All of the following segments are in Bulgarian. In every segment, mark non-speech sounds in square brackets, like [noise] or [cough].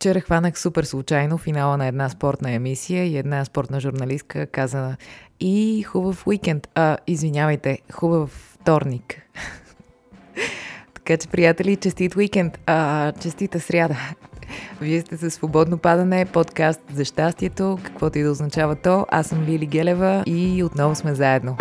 Вчера хванах супер случайно финала на една спортна емисия и една спортна журналистка каза и хубав уикенд. А, извинявайте, хубав вторник. [laughs] така че, приятели, честит уикенд. А, честита сряда. [laughs] Вие сте със Свободно падане, подкаст за щастието, каквото и да означава то. Аз съм Лили Гелева и отново сме заедно.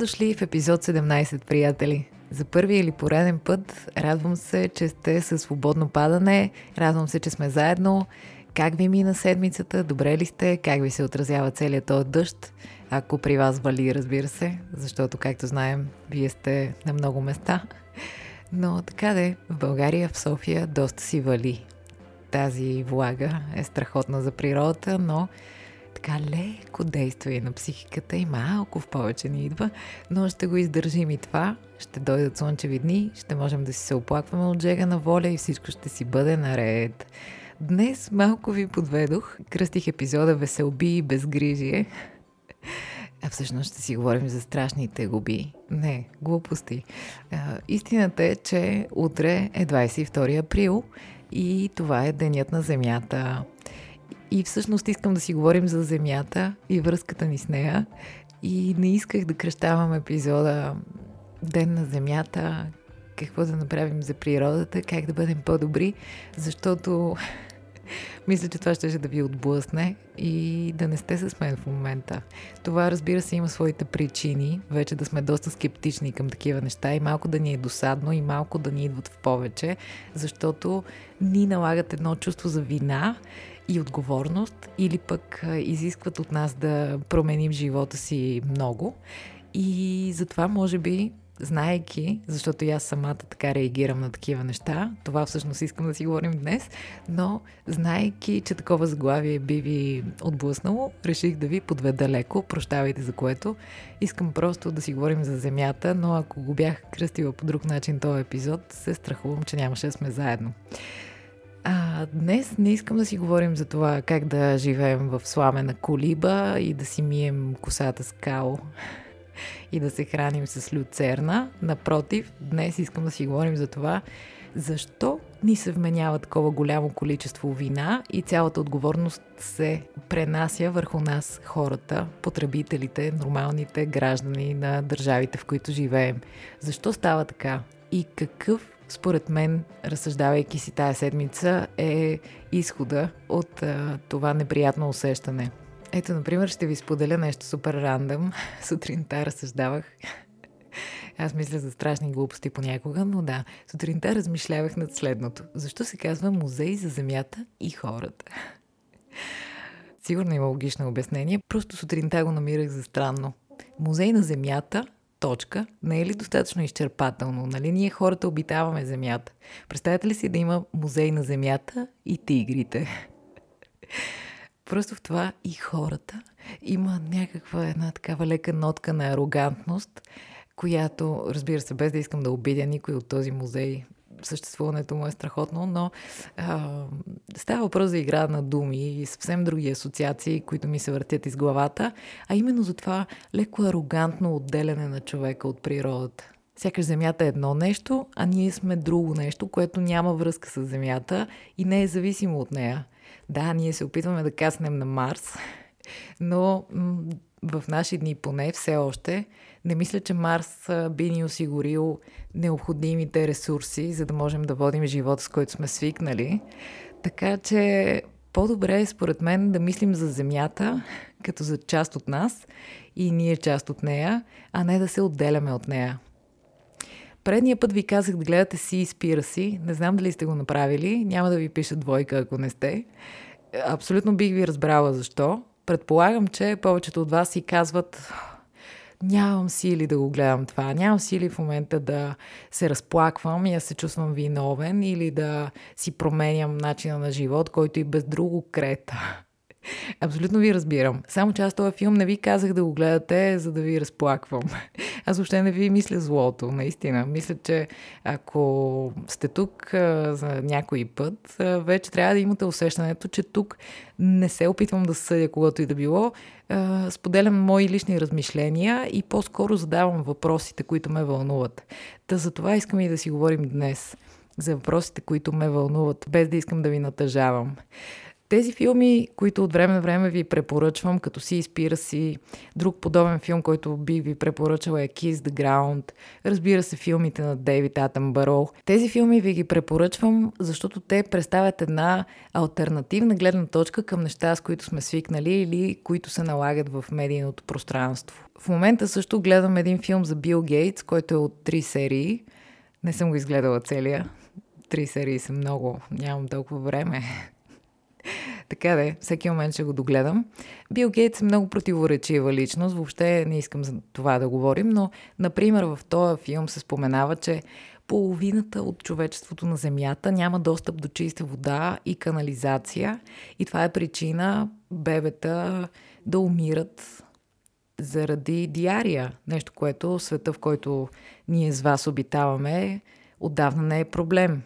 Дошли в епизод 17, приятели. За първи или пореден път радвам се, че сте със свободно падане, радвам се, че сме заедно. Как ви мина седмицата? Добре ли сте? Как ви се отразява целият този дъжд? Ако при вас вали, разбира се, защото, както знаем, вие сте на много места. Но така де, в България, в София, доста си вали. Тази влага е страхотна за природата, но така леко действа и на психиката и малко в повече ни идва, но ще го издържим и това. Ще дойдат слънчеви дни, ще можем да си се оплакваме от жега на воля и всичко ще си бъде наред. Днес малко ви подведох. Кръстих епизода Веселби и безгрижие. А всъщност ще си говорим за страшните губи. Не, глупости. А, истината е, че утре е 22 април и това е Денят на Земята. И всъщност искам да си говорим за Земята и връзката ни с нея. И не исках да кръщавам епизода Ден на Земята, какво да направим за природата, как да бъдем по-добри, защото [laughs] мисля, че това ще да ви отблъсне и да не сте с мен в момента. Това, разбира се, има своите причини, вече да сме доста скептични към такива неща и малко да ни е досадно и малко да ни идват в повече, защото ни налагат едно чувство за вина и отговорност, или пък изискват от нас да променим живота си много. И затова, може би, знаейки, защото и аз самата така реагирам на такива неща, това всъщност искам да си говорим днес, но знаейки, че такова заглавие би ви отблъснало, реших да ви подведа леко, прощавайте за което. Искам просто да си говорим за земята, но ако го бях кръстила по друг начин този епизод, се страхувам, че нямаше да сме заедно. А, днес не искам да си говорим за това как да живеем в сламена колиба и да си мием косата с као [laughs] и да се храним с люцерна. Напротив, днес искам да си говорим за това защо ни се вменява такова голямо количество вина и цялата отговорност се пренася върху нас, хората, потребителите, нормалните граждани на държавите, в които живеем. Защо става така? И какъв според мен, разсъждавайки си тая седмица, е изхода от а, това неприятно усещане. Ето, например, ще ви споделя нещо супер рандъм. [laughs] Сутринта разсъждавах. [laughs] Аз мисля за страшни глупости понякога, но да, сутринта размишлявах над следното. Защо се казва музей за земята и хората? [laughs] Сигурно има логично обяснение, просто сутринта го намирах за странно. Музей на земята точка не е ли достатъчно изчерпателно? Нали ние хората обитаваме Земята? Представете ли си да има музей на Земята и тигрите? [laughs] Просто в това и хората има някаква една такава лека нотка на арогантност, която, разбира се, без да искам да обидя никой от този музей, съществуването му е страхотно, но а, става въпрос за игра на думи и съвсем други асоциации, които ми се въртят из главата, а именно за това леко арогантно отделяне на човека от природата. Сякаш Земята е едно нещо, а ние сме друго нещо, което няма връзка с Земята и не е зависимо от нея. Да, ние се опитваме да каснем на Марс, но в наши дни поне все още не мисля, че Марс би ни осигурил необходимите ресурси, за да можем да водим живота, с който сме свикнали. Така че по-добре е, според мен, да мислим за Земята [laughs] като за част от нас и ние част от нея, а не да се отделяме от нея. Предния път ви казах да гледате си и спира си. Не знам дали сте го направили. Няма да ви пиша двойка, ако не сте. Абсолютно бих ви разбрала защо. Предполагам, че повечето от вас си казват нямам сили да го гледам това, нямам сили в момента да се разплаквам и да се чувствам виновен или да си променям начина на живот, който и без друго крета. [laughs] Абсолютно ви разбирам. Само че аз този филм не ви казах да го гледате, за да ви разплаквам. [laughs] Аз въобще не ви мисля злото, наистина. Мисля, че ако сте тук а, за някой път, а, вече трябва да имате усещането, че тук не се опитвам да съдя когато и да било. А, споделям мои лични размишления и по-скоро задавам въпросите, които ме вълнуват. Та за това искам и да си говорим днес. За въпросите, които ме вълнуват, без да искам да ви натъжавам. Тези филми, които от време на време ви препоръчвам, като си изпира си, друг подобен филм, който би ви препоръчала е Kiss the Ground, разбира се филмите на Дейвид Атъмбаро. Тези филми ви ги препоръчвам, защото те представят една альтернативна гледна точка към неща, с които сме свикнали или които се налагат в медийното пространство. В момента също гледам един филм за Бил Гейтс, който е от три серии. Не съм го изгледала целия. Три серии са много, нямам толкова време. Така да е, всеки момент ще го догледам. Бил Гейтс е много противоречива личност, въобще не искам за това да говорим, но, например, в този филм се споменава, че половината от човечеството на Земята няма достъп до чиста вода и канализация и това е причина бебета да умират заради диария. Нещо, което света, в който ние с вас обитаваме, отдавна не е проблем.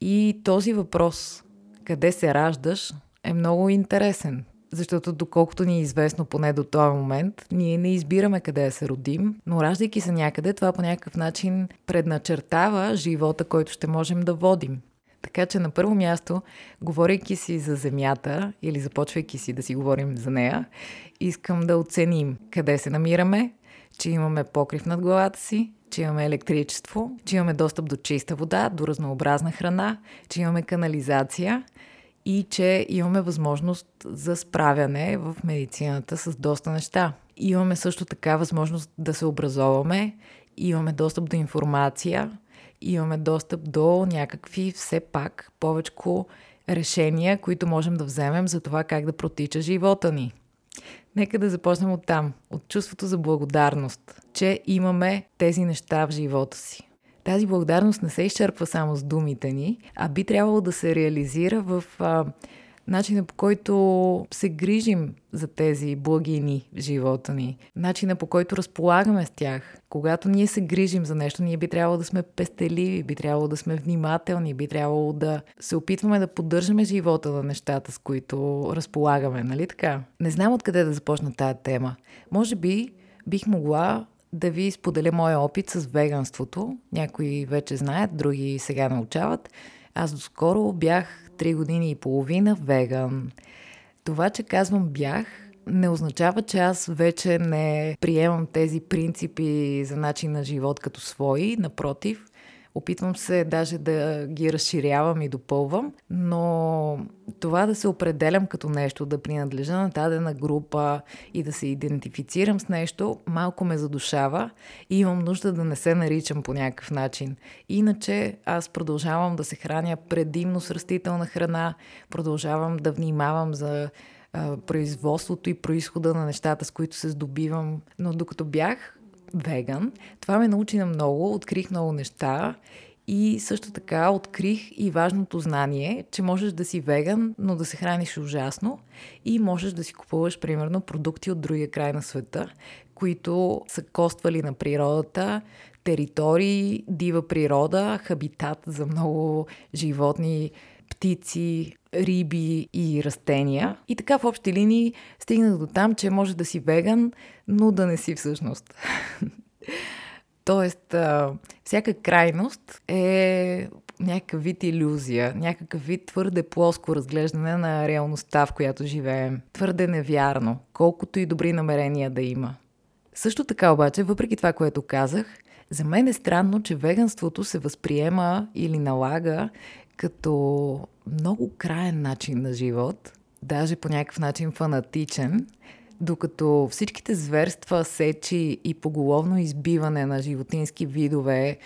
И този въпрос къде се раждаш е много интересен. Защото доколкото ни е известно поне до този момент, ние не избираме къде да се родим, но раждайки се някъде, това по някакъв начин предначертава живота, който ще можем да водим. Така че на първо място, говорейки си за Земята или започвайки си да си говорим за нея, искам да оценим къде се намираме, че имаме покрив над главата си, че имаме електричество, че имаме достъп до чиста вода, до разнообразна храна, че имаме канализация и че имаме възможност за справяне в медицината с доста неща. Имаме също така възможност да се образоваме, имаме достъп до информация, имаме достъп до някакви все пак повече решения, които можем да вземем за това как да протича живота ни. Нека да започнем от там, от чувството за благодарност, че имаме тези неща в живота си. Тази благодарност не се изчерпва само с думите ни, а би трябвало да се реализира в а, начина по който се грижим за тези благини в живота ни, начина по който разполагаме с тях. Когато ние се грижим за нещо, ние би трябвало да сме пестеливи, би трябвало да сме внимателни, би трябвало да се опитваме да поддържаме живота на нещата, с които разполагаме, нали така? Не знам откъде да започна тая тема. Може би бих могла да ви споделя моя опит с веганството. Някои вече знаят, други сега научават. Аз доскоро бях 3 години и половина веган. Това, че казвам бях, не означава, че аз вече не приемам тези принципи за начин на живот като свои. Напротив, Опитвам се даже да ги разширявам и допълвам, но това да се определям като нещо, да принадлежа на дадена група и да се идентифицирам с нещо, малко ме задушава и имам нужда да не се наричам по някакъв начин. Иначе аз продължавам да се храня предимно с растителна храна, продължавам да внимавам за производството и происхода на нещата, с които се здобивам. Но докато бях веган. Това ме научи на много, открих много неща и също така открих и важното знание, че можеш да си веган, но да се храниш ужасно и можеш да си купуваш, примерно, продукти от другия край на света, които са коствали на природата, територии, дива природа, хабитат за много животни, птици, риби и растения. И така в общи линии стигнах до там, че може да си веган, но да не си всъщност. [laughs] Тоест, всяка крайност е някакъв вид иллюзия, някакъв вид твърде плоско разглеждане на реалността, в която живеем. Твърде невярно, колкото и добри намерения да има. Също така обаче, въпреки това, което казах, за мен е странно, че веганството се възприема или налага като много краен начин на живот, даже по някакъв начин фанатичен, докато всичките зверства, сечи и поголовно избиване на животински видове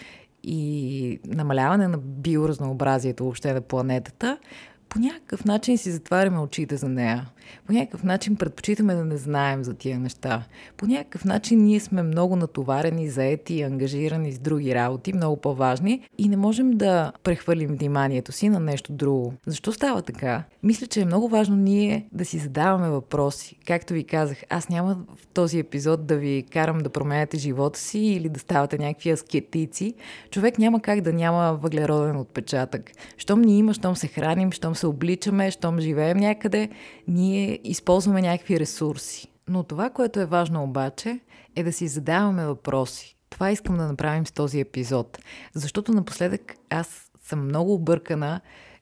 и намаляване на биоразнообразието въобще на планетата, по някакъв начин си затваряме очите за нея. По някакъв начин предпочитаме да не знаем за тия неща. По някакъв начин ние сме много натоварени, заети и ангажирани с други работи, много по-важни и не можем да прехвърлим вниманието си на нещо друго. Защо става така? Мисля, че е много важно ние да си задаваме въпроси. Както ви казах, аз няма в този епизод да ви карам да променяте живота си или да ставате някакви аскетици. Човек няма как да няма въглероден отпечатък. Щом ни има, щом се храним, щом се обличаме, щом живеем някъде, ние използваме някакви ресурси. Но това, което е важно обаче, е да си задаваме въпроси. Това искам да направим с този епизод. Защото напоследък аз съм много объркана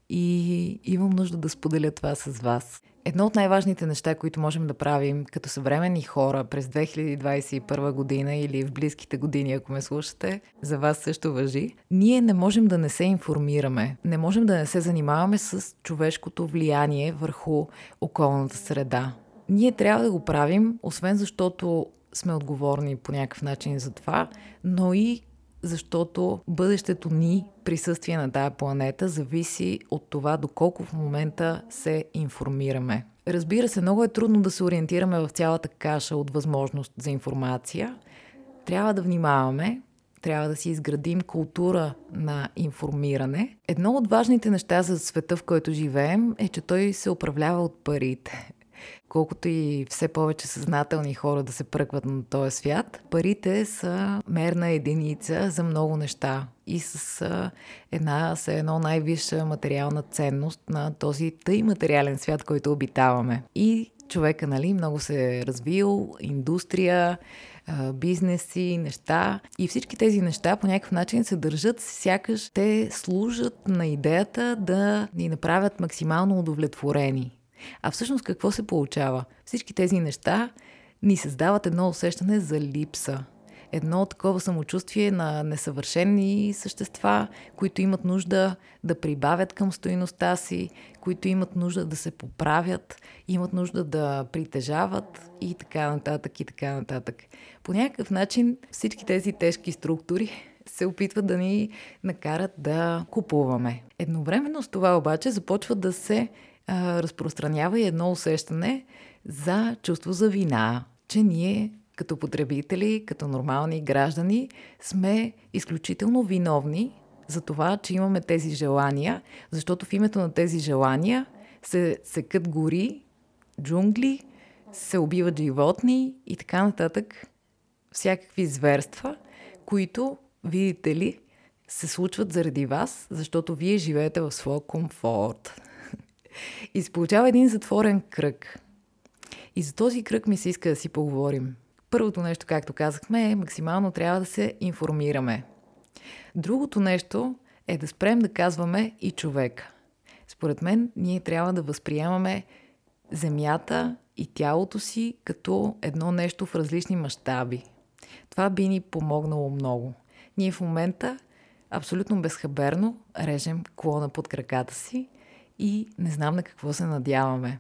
и имам нужда да споделя това с вас. Едно от най-важните неща, които можем да правим като съвременни хора през 2021 година или в близките години, ако ме слушате, за вас също въжи, ние не можем да не се информираме, не можем да не се занимаваме с човешкото влияние върху околната среда. Ние трябва да го правим, освен защото сме отговорни по някакъв начин за това, но и защото бъдещето ни присъствие на тая планета зависи от това доколко в момента се информираме. Разбира се, много е трудно да се ориентираме в цялата каша от възможност за информация. Трябва да внимаваме, трябва да си изградим култура на информиране. Едно от важните неща за света, в който живеем, е, че той се управлява от парите колкото и все повече съзнателни хора да се пръкват на този свят, парите са мерна единица за много неща и с една, с едно най-висша материална ценност на този тъй материален свят, който обитаваме. И човека, нали, много се е развил, индустрия, бизнеси, неща. И всички тези неща по някакъв начин се държат, сякаш те служат на идеята да ни направят максимално удовлетворени. А всъщност какво се получава? Всички тези неща ни създават едно усещане за липса. Едно такова самочувствие на несъвършени същества, които имат нужда да прибавят към стоиността си, които имат нужда да се поправят, имат нужда да притежават и така нататък и така нататък. По някакъв начин всички тези тежки структури [laughs] се опитват да ни накарат да купуваме. Едновременно с това обаче започват да се разпространява и едно усещане за чувство за вина, че ние като потребители, като нормални граждани, сме изключително виновни за това, че имаме тези желания, защото в името на тези желания се секат гори, джунгли, се убиват животни и така нататък. Всякакви зверства, които, видите ли, се случват заради вас, защото вие живеете в своя комфорт. И се получава един затворен кръг. И за този кръг ми се иска да си поговорим. Първото нещо, както казахме, е максимално трябва да се информираме. Другото нещо е да спрем да казваме и човек. Според мен, ние трябва да възприемаме земята и тялото си като едно нещо в различни мащаби. Това би ни помогнало много. Ние в момента абсолютно безхаберно режем клона под краката си и не знам на какво се надяваме.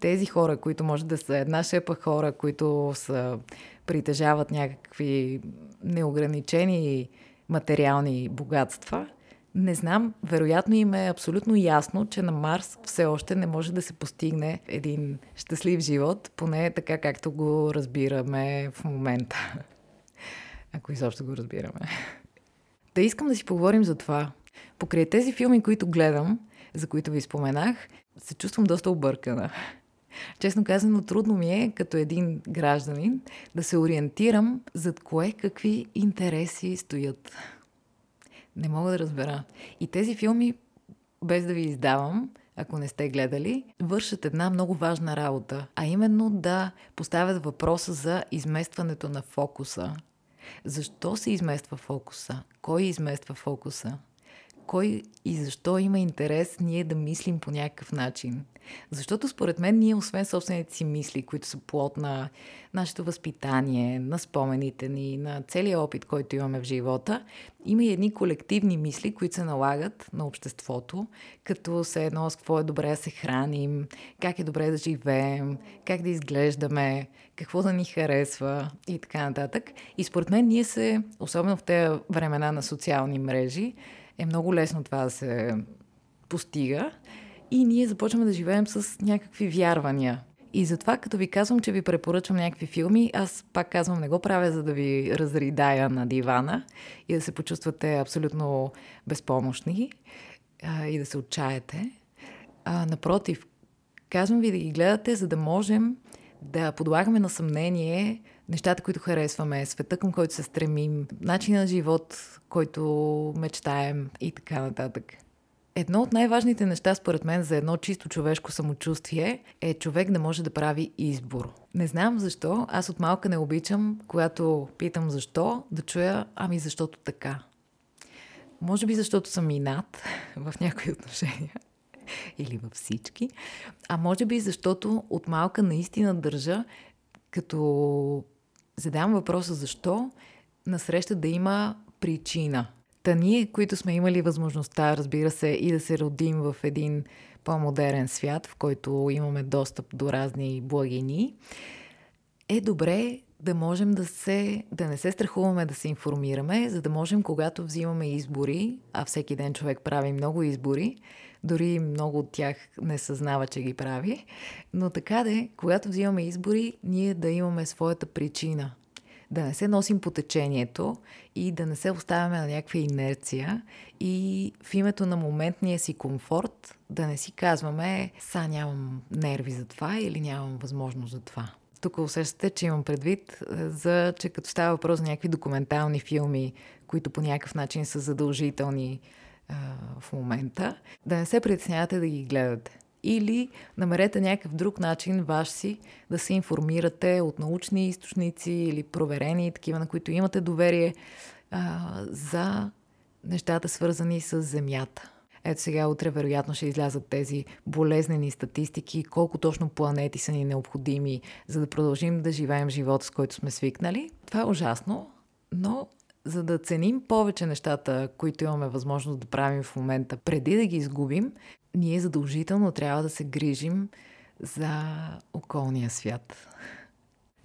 Тези хора, които може да са една шепа хора, които са, притежават някакви неограничени материални богатства, не знам, вероятно им е абсолютно ясно, че на Марс все още не може да се постигне един щастлив живот, поне така както го разбираме в момента. Ако изобщо го разбираме. Да искам да си поговорим за това. Покрай тези филми, които гледам, за които ви споменах, се чувствам доста объркана. [laughs] Честно казано, трудно ми е, като един гражданин, да се ориентирам зад кое какви интереси стоят. Не мога да разбера. И тези филми, без да ви издавам, ако не сте гледали, вършат една много важна работа, а именно да поставят въпроса за изместването на фокуса. Защо се измества фокуса? Кой измества фокуса? Кой и защо има интерес ние да мислим по някакъв начин. Защото според мен ние, освен собствените си мисли, които са плод на нашето възпитание, на спомените ни, на целият опит, който имаме в живота, има и едни колективни мисли, които се налагат на обществото, като се едно с какво е добре да се храним, как е добре да живеем, как да изглеждаме, какво да ни харесва и така нататък. И според мен ние се, особено в тези времена на социални мрежи, е много лесно това да се постига. и ние започваме да живеем с някакви вярвания. И затова, като ви казвам, че ви препоръчвам някакви филми, аз пак казвам, не го правя, за да ви разридая на дивана и да се почувствате абсолютно безпомощни а, и да се отчаяте. А, напротив, казвам ви да ги гледате, за да можем да подлагаме на съмнение нещата, които харесваме, света, към който се стремим, начина на живот, който мечтаем и така нататък. Едно от най-важните неща, според мен, за едно чисто човешко самочувствие е човек да може да прави избор. Не знам защо, аз от малка не обичам, когато питам защо, да чуя, ами защото така. Може би защото съм и над [laughs] в някои отношения. [laughs] Или във всички. А може би защото от малка наистина държа, като задавам въпроса защо, насреща да има причина. Та ние, които сме имали възможността, разбира се, и да се родим в един по-модерен свят, в който имаме достъп до разни благини, е добре да можем да, се, да не се страхуваме да се информираме, за да можем, когато взимаме избори, а всеки ден човек прави много избори, дори много от тях не съзнава, че ги прави, но така де, когато взимаме избори, ние да имаме своята причина – да не се носим по течението и да не се оставяме на някаква инерция. И в името на моментния си комфорт да не си казваме са нямам нерви за това или нямам възможност за това. Тук усещате, че имам предвид, за, че като става въпрос за някакви документални филми, които по някакъв начин са задължителни а, в момента, да не се притеснявате да ги гледате или намерете някакъв друг начин ваш си да се информирате от научни източници или проверени, такива на които имате доверие а, за нещата свързани с Земята. Ето сега утре вероятно ще излязат тези болезнени статистики, колко точно планети са ни необходими, за да продължим да живеем живота, с който сме свикнали. Това е ужасно, но за да ценим повече нещата, които имаме възможност да правим в момента, преди да ги изгубим, ние задължително трябва да се грижим за околния свят.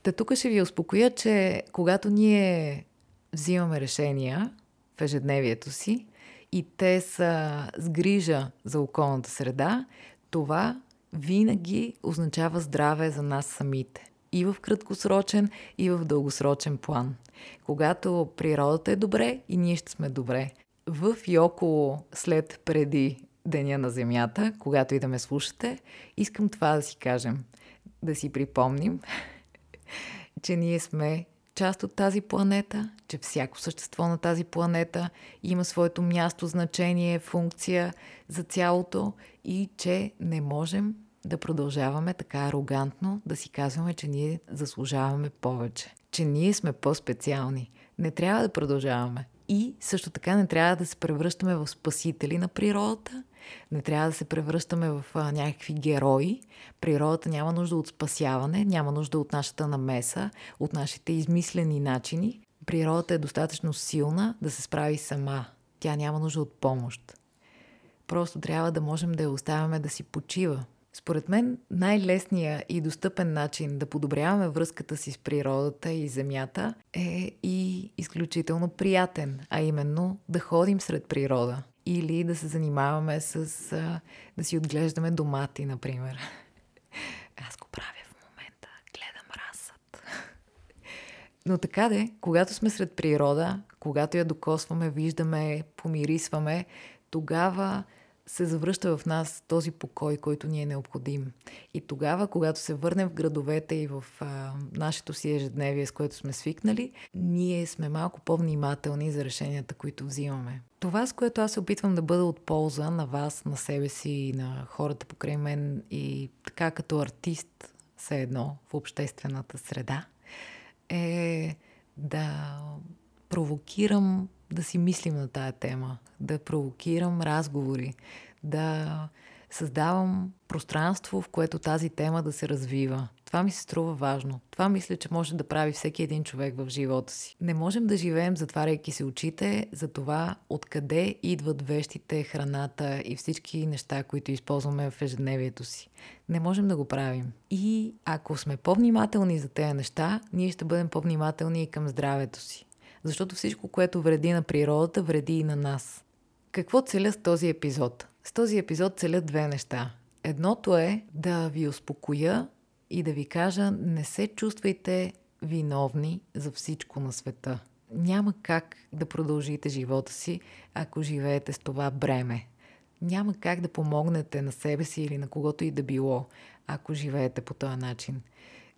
Та тук ще ви успокоя, че когато ние взимаме решения в ежедневието си и те са с грижа за околната среда, това винаги означава здраве за нас самите. И в краткосрочен, и в дългосрочен план. Когато природата е добре и ние ще сме добре. В и около, след, преди Деня на Земята, когато и да ме слушате, искам това да си кажем. Да си припомним, [laughs] че ние сме част от тази планета, че всяко същество на тази планета има своето място, значение, функция за цялото и че не можем да продължаваме така арогантно да си казваме, че ние заслужаваме повече, че ние сме по-специални. Не трябва да продължаваме. И също така не трябва да се превръщаме в спасители на природата, не трябва да се превръщаме в а, някакви герои. Природата няма нужда от спасяване, няма нужда от нашата намеса, от нашите измислени начини. Природата е достатъчно силна да се справи сама. Тя няма нужда от помощ. Просто трябва да можем да я оставяме да си почива. Според мен най-лесният и достъпен начин да подобряваме връзката си с природата и земята е и изключително приятен, а именно да ходим сред природа или да се занимаваме с... Да си отглеждаме домати, например. [laughs] Аз го правя в момента. Гледам расът. [laughs] Но така де, когато сме сред природа, когато я докосваме, виждаме, помирисваме, тогава се завръща в нас този покой, който ни е необходим. И тогава, когато се върнем в градовете и в а, нашето си ежедневие, с което сме свикнали, ние сме малко по-внимателни за решенията, които взимаме. Това, с което аз се опитвам да бъда от полза на вас, на себе си и на хората покрай мен и така като артист, все едно в обществената среда, е да провокирам да си мислим на тая тема, да провокирам разговори, да създавам пространство, в което тази тема да се развива. Това ми се струва важно. Това мисля, че може да прави всеки един човек в живота си. Не можем да живеем затваряйки се очите за това откъде идват вещите, храната и всички неща, които използваме в ежедневието си. Не можем да го правим. И ако сме по-внимателни за тези неща, ние ще бъдем по-внимателни и към здравето си. Защото всичко, което вреди на природата, вреди и на нас. Какво целя с този епизод? С този епизод целя две неща. Едното е да ви успокоя и да ви кажа, не се чувствайте виновни за всичко на света. Няма как да продължите живота си, ако живеете с това бреме. Няма как да помогнете на себе си или на когото и да било, ако живеете по този начин.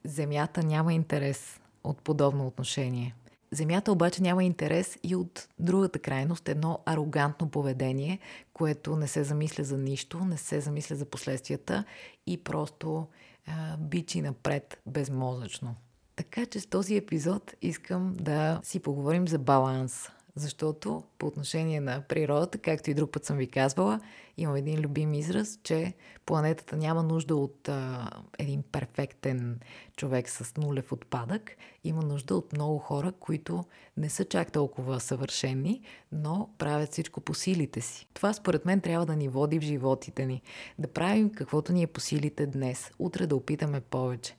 Земята няма интерес от подобно отношение. Земята обаче няма интерес и от другата крайност, едно арогантно поведение, което не се замисля за нищо, не се замисля за последствията и просто а, бичи напред безмозъчно. Така че с този епизод искам да си поговорим за баланс. Защото по отношение на природата, както и друг път съм ви казвала, имам един любим израз, че планетата няма нужда от а, един перфектен човек с нулев отпадък. Има нужда от много хора, които не са чак толкова съвършени, но правят всичко по силите си. Това според мен трябва да ни води в животите ни. Да правим каквото ни е по силите днес. Утре да опитаме повече.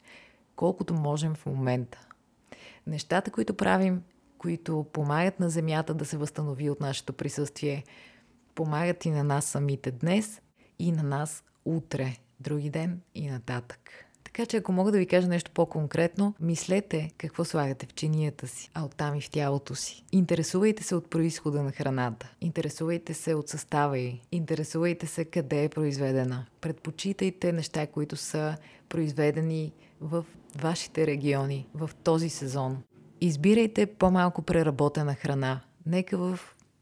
Колкото можем в момента. Нещата, които правим които помагат на Земята да се възстанови от нашето присъствие, помагат и на нас самите днес и на нас утре, други ден и нататък. Така че ако мога да ви кажа нещо по-конкретно, мислете какво слагате в чинията си, а оттам и в тялото си. Интересувайте се от происхода на храната. Интересувайте се от състава й. Интересувайте се къде е произведена. Предпочитайте неща, които са произведени в вашите региони, в този сезон. Избирайте по-малко преработена храна. Нека в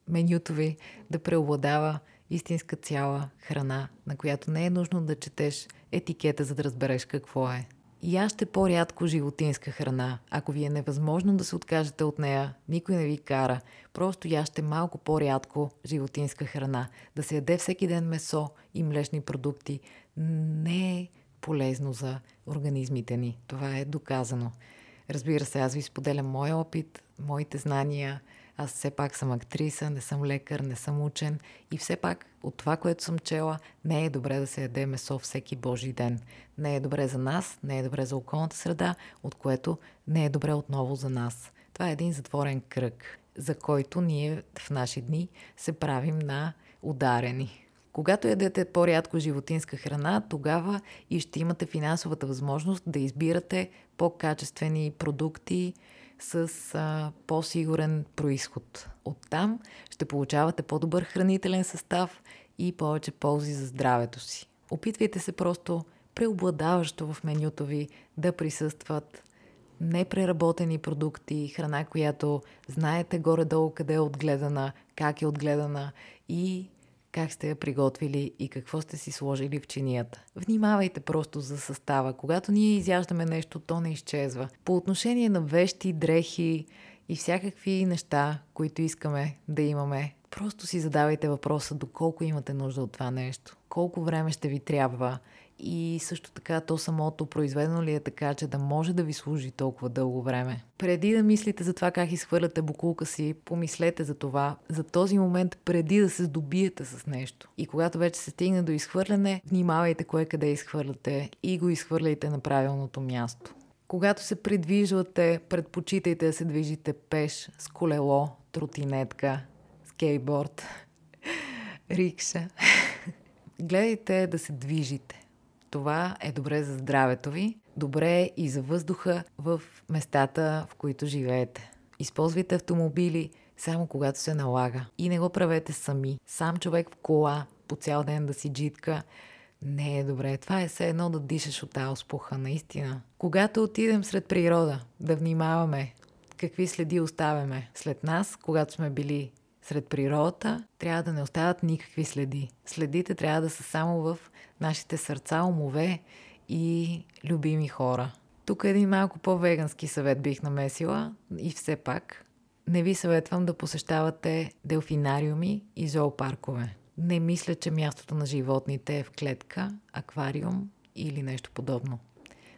менюто ви да преобладава истинска цяла храна, на която не е нужно да четеш етикета, за да разбереш какво е. Яще по-рядко животинска храна. Ако ви е невъзможно да се откажете от нея, никой не ви кара. Просто яще малко по-рядко животинска храна. Да се яде всеки ден месо и млечни продукти не е полезно за организмите ни. Това е доказано. Разбира се, аз ви споделям моя опит, моите знания. Аз все пак съм актриса, не съм лекар, не съм учен и все пак от това, което съм чела, не е добре да се яде месо всеки Божий ден. Не е добре за нас, не е добре за околната среда, от което не е добре отново за нас. Това е един затворен кръг, за който ние в наши дни се правим на ударени. Когато ядете по-рядко животинска храна, тогава и ще имате финансовата възможност да избирате по-качествени продукти с а, по-сигурен происход. Оттам ще получавате по-добър хранителен състав и повече ползи за здравето си. Опитвайте се просто преобладаващо в менюто ви да присъстват непреработени продукти, храна, която знаете горе-долу къде е отгледана, как е отгледана и как сте я приготвили и какво сте си сложили в чинията. Внимавайте просто за състава. Когато ние изяждаме нещо, то не изчезва. По отношение на вещи, дрехи и всякакви неща, които искаме да имаме, просто си задавайте въпроса доколко имате нужда от това нещо. Колко време ще ви трябва и също така то самото произведено ли е така, че да може да ви служи толкова дълго време. Преди да мислите за това как изхвърляте букулка си, помислете за това, за този момент преди да се здобиете с нещо. И когато вече се стигне до изхвърляне, внимавайте кое къде изхвърляте и го изхвърляйте на правилното място. Когато се придвижвате, предпочитайте да се движите пеш, с колело, тротинетка, скейтборд, [laughs] рикша. [laughs] Гледайте да се движите. Това е добре за здравето ви, добре е и за въздуха в местата, в които живеете. Използвайте автомобили само когато се налага. И не го правете сами. Сам човек в кола по цял ден да си джитка не е добре. Това е все едно да дишаш от тази успуха, наистина. Когато отидем сред природа, да внимаваме какви следи оставяме след нас, когато сме били сред природата, трябва да не остават никакви следи. Следите трябва да са само в нашите сърца, умове и любими хора. Тук един малко по-вегански съвет бих намесила и все пак не ви съветвам да посещавате делфинариуми и зоопаркове. Не мисля, че мястото на животните е в клетка, аквариум или нещо подобно.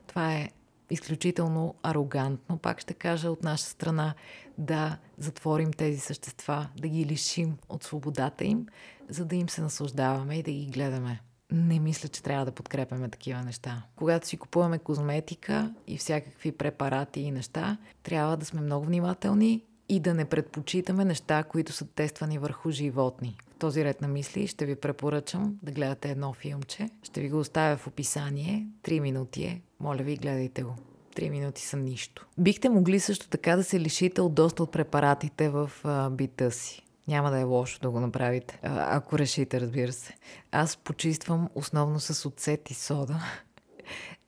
Това е изключително арогантно, пак ще кажа от наша страна, да затворим тези същества, да ги лишим от свободата им, за да им се наслаждаваме и да ги гледаме. Не мисля, че трябва да подкрепяме такива неща. Когато си купуваме козметика и всякакви препарати и неща, трябва да сме много внимателни и да не предпочитаме неща, които са тествани върху животни. В този ред на мисли ще ви препоръчам да гледате едно филмче. Ще ви го оставя в описание. Три минути е. Моля ви, гледайте го. Три минути са нищо. Бихте могли също така да се лишите от доста от препаратите в а, бита си. Няма да е лошо да го направите, а, ако решите, разбира се. Аз почиствам основно с оцет и сода,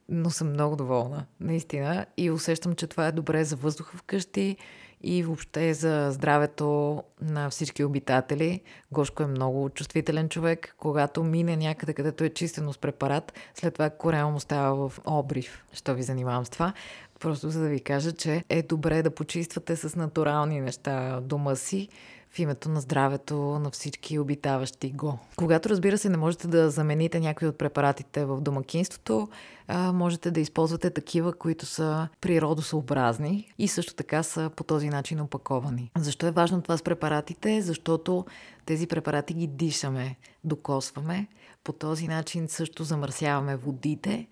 но съм много доволна, наистина. И усещам, че това е добре за въздуха вкъщи и въобще за здравето на всички обитатели. Гошко е много чувствителен човек. Когато мине някъде, където е чистено с препарат, след това корема му става в обрив. Що ви занимавам с това? Просто за да ви кажа, че е добре да почиствате с натурални неща дома си, в името на здравето на всички обитаващи го. Когато, разбира се, не можете да замените някои от препаратите в домакинството, можете да използвате такива, които са природосъобразни и също така са по този начин опаковани. Защо е важно това с препаратите? Защото тези препарати ги дишаме, докосваме. По този начин също замърсяваме водите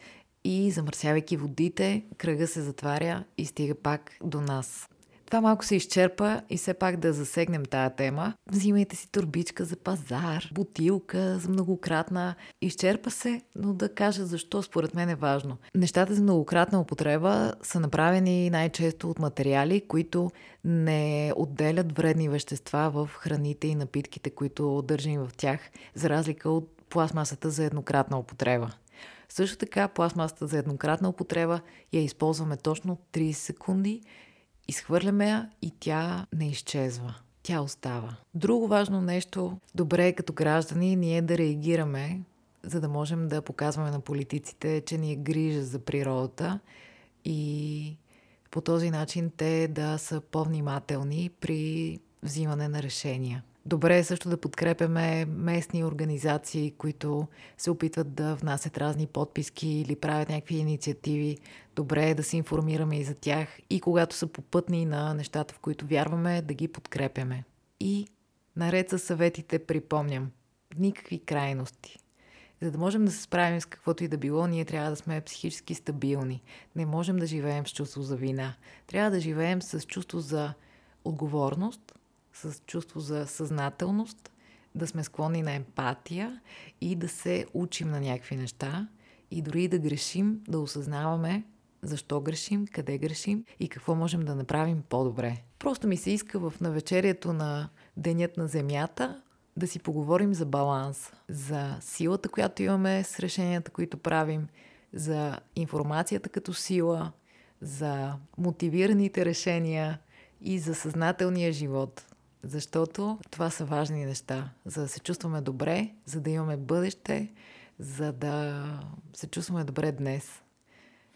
и замърсявайки водите, кръга се затваря и стига пак до нас. Това малко се изчерпа и все пак да засегнем тая тема. Взимайте си турбичка за пазар, бутилка за многократна. Изчерпа се, но да кажа защо според мен е важно. Нещата за многократна употреба са направени най-често от материали, които не отделят вредни вещества в храните и напитките, които държим в тях, за разлика от пластмасата за еднократна употреба. Също така пластмасата за еднократна употреба я използваме точно 30 секунди Изхвърляме я и тя не изчезва. Тя остава. Друго важно нещо, добре е като граждани ние да реагираме, за да можем да показваме на политиците, че ни е грижа за природата и по този начин те да са по-внимателни при взимане на решения. Добре е също да подкрепяме местни организации, които се опитват да внасят разни подписки или правят някакви инициативи. Добре е да се информираме и за тях и когато са попътни на нещата, в които вярваме, да ги подкрепяме. И наред с съветите припомням, никакви крайности. За да можем да се справим с каквото и да било, ние трябва да сме психически стабилни. Не можем да живеем с чувство за вина. Трябва да живеем с чувство за отговорност, с чувство за съзнателност, да сме склонни на емпатия и да се учим на някакви неща и дори да грешим, да осъзнаваме защо грешим, къде грешим и какво можем да направим по-добре. Просто ми се иска в навечерието на Денят на Земята да си поговорим за баланс, за силата, която имаме с решенията, които правим, за информацията като сила, за мотивираните решения и за съзнателния живот. Защото това са важни неща. За да се чувстваме добре, за да имаме бъдеще, за да се чувстваме добре днес.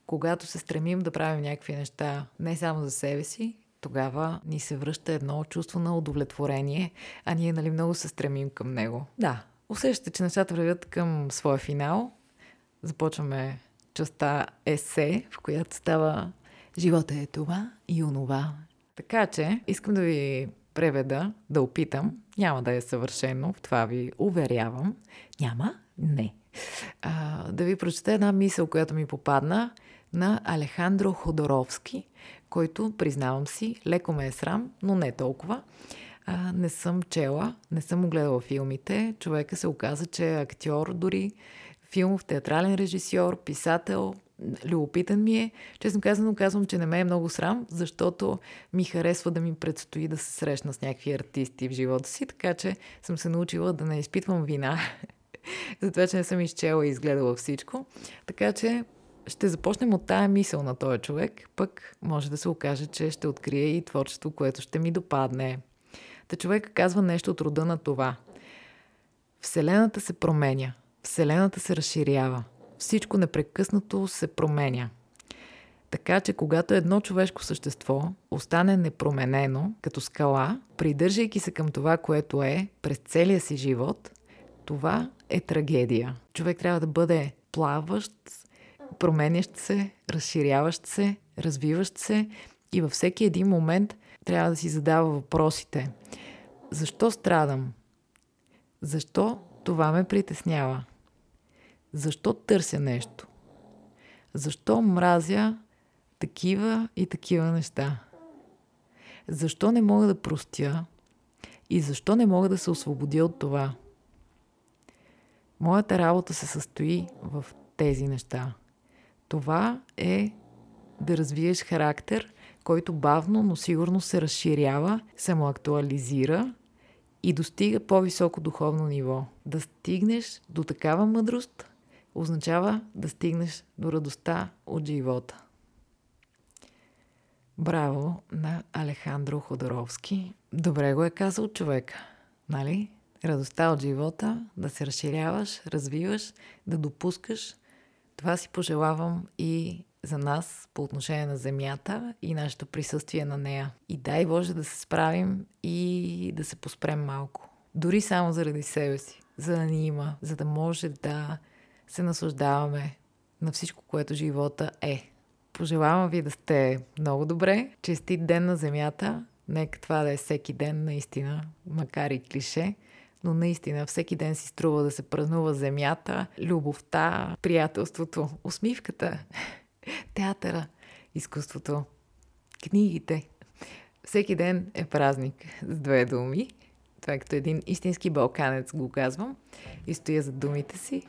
Когато се стремим да правим някакви неща не само за себе си, тогава ни се връща едно чувство на удовлетворение, а ние нали много се стремим към него. Да, усещате, че нещата вървят към своя финал. Започваме частта есе, в която става живота е това и онова. Така че искам да ви преведа, да опитам. Няма да е съвършено, в това ви уверявам. Няма? Не. А, да ви прочета една мисъл, която ми попадна на Алехандро Ходоровски, който, признавам си, леко ме е срам, но не толкова. А, не съм чела, не съм огледала филмите. Човека се оказа, че е актьор дори, филмов, театрален режисьор, писател, любопитен ми е. Честно казано, казвам, че не ме е много срам, защото ми харесва да ми предстои да се срещна с някакви артисти в живота си, така че съм се научила да не изпитвам вина [laughs] за това, че не съм изчела и изгледала всичко. Така че ще започнем от тая мисъл на този човек, пък може да се окаже, че ще открие и творчество, което ще ми допадне. Та човек казва нещо от рода на това. Вселената се променя, Вселената се разширява – всичко непрекъснато се променя. Така че когато едно човешко същество остане непроменено, като скала, придържайки се към това, което е през целия си живот, това е трагедия. Човек трябва да бъде плаващ, променящ се, разширяващ се, развиващ се и във всеки един момент трябва да си задава въпросите. Защо страдам? Защо това ме притеснява? Защо търся нещо? Защо мразя такива и такива неща? Защо не мога да простя и защо не мога да се освободя от това? Моята работа се състои в тези неща. Това е да развиеш характер, който бавно, но сигурно се разширява, самоактуализира и достига по-високо духовно ниво. Да стигнеш до такава мъдрост означава да стигнеш до радостта от живота. Браво на Алехандро Ходоровски. Добре го е казал човек, нали? Радостта от живота, да се разширяваш, развиваш, да допускаш. Това си пожелавам и за нас по отношение на Земята и нашето присъствие на нея. И дай Боже да се справим и да се поспрем малко. Дори само заради себе си, за да ни има, за да може да се наслаждаваме на всичко, което живота е. Пожелавам ви да сте много добре. Честит ден на Земята. Нека това да е всеки ден, наистина, макар и клише. Но наистина всеки ден си струва да се празнува земята, любовта, приятелството, усмивката, [laughs] театъра, изкуството, книгите. Всеки ден е празник с две думи. Това е като един истински балканец го казвам и стоя за думите си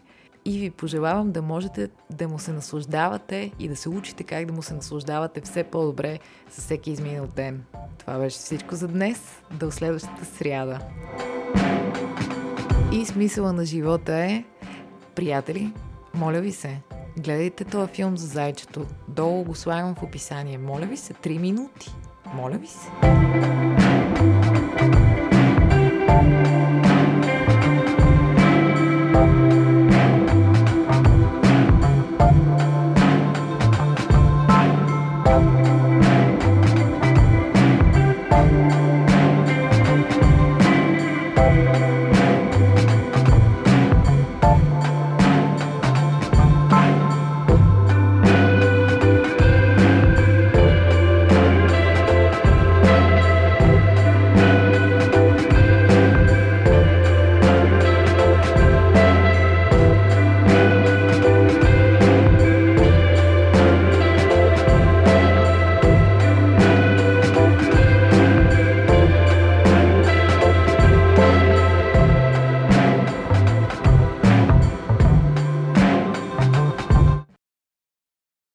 и ви пожелавам да можете да му се наслаждавате и да се учите как да му се наслаждавате все по-добре с всеки изминал ден. Това беше всичко за днес. До следващата сряда. И смисъла на живота е, приятели, моля ви се, гледайте този филм за зайчето. Долу го слагам в описание. Моля ви се, 3 минути. Моля ви се.